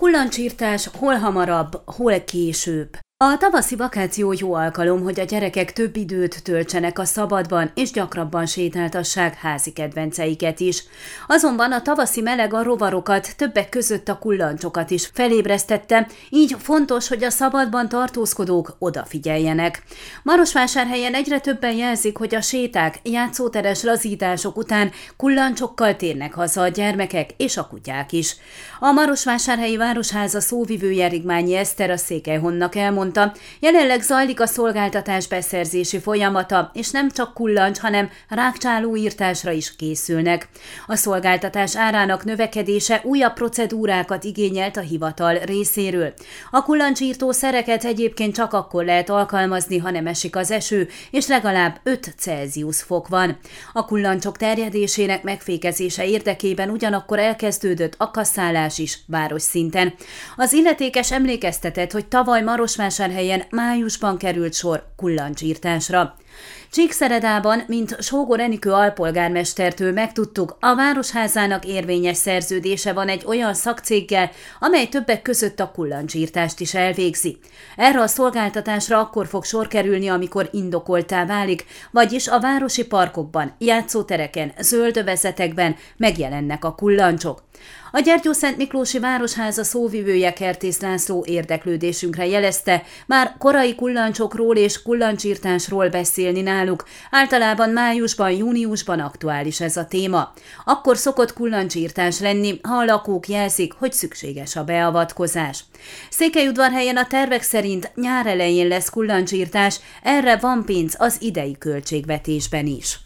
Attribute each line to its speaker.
Speaker 1: Kullancsírtás hol hamarabb, hol később. A tavaszi vakáció jó alkalom, hogy a gyerekek több időt töltsenek a szabadban, és gyakrabban sétáltassák házi kedvenceiket is. Azonban a tavaszi meleg a rovarokat, többek között a kullancsokat is felébresztette, így fontos, hogy a szabadban tartózkodók odafigyeljenek. Marosvásárhelyen egyre többen jelzik, hogy a séták, játszóteres lazítások után kullancsokkal térnek haza a gyermekek és a kutyák is. A Marosvásárhelyi Városháza szóvivője Rigmányi Eszter a Székelyhonnak elmondta, mondta, jelenleg zajlik a szolgáltatás beszerzési folyamata, és nem csak kullancs, hanem rákcsáló írtásra is készülnek. A szolgáltatás árának növekedése újabb procedúrákat igényelt a hivatal részéről. A kullancsírtó szereket egyébként csak akkor lehet alkalmazni, ha nem esik az eső, és legalább 5 Celsius fok van. A kullancsok terjedésének megfékezése érdekében ugyanakkor elkezdődött a kasszálás is város szinten. Az illetékes emlékeztetett, hogy tavaly Marosvás vásárhelyen májusban került sor kullancsírtásra. Csíkszeredában, mint Sógor Enikő alpolgármestertől megtudtuk, a Városházának érvényes szerződése van egy olyan szakcéggel, amely többek között a kullancsírtást is elvégzi. Erre a szolgáltatásra akkor fog sor kerülni, amikor indokoltá válik, vagyis a városi parkokban, játszótereken, zöldövezetekben megjelennek a kullancsok. A Gyergyó-Szent Miklósi Városháza szóvivője Kertész László érdeklődésünkre jelezte, már korai kullancsokról és kullancsírtásról beszélni náluk. Általában májusban, júniusban aktuális ez a téma. Akkor szokott kullancsírtás lenni, ha a lakók jelzik, hogy szükséges a beavatkozás. Székelyudvarhelyen a tervek szerint nyár elején lesz kullancsírtás, erre van pénz az idei költségvetésben is.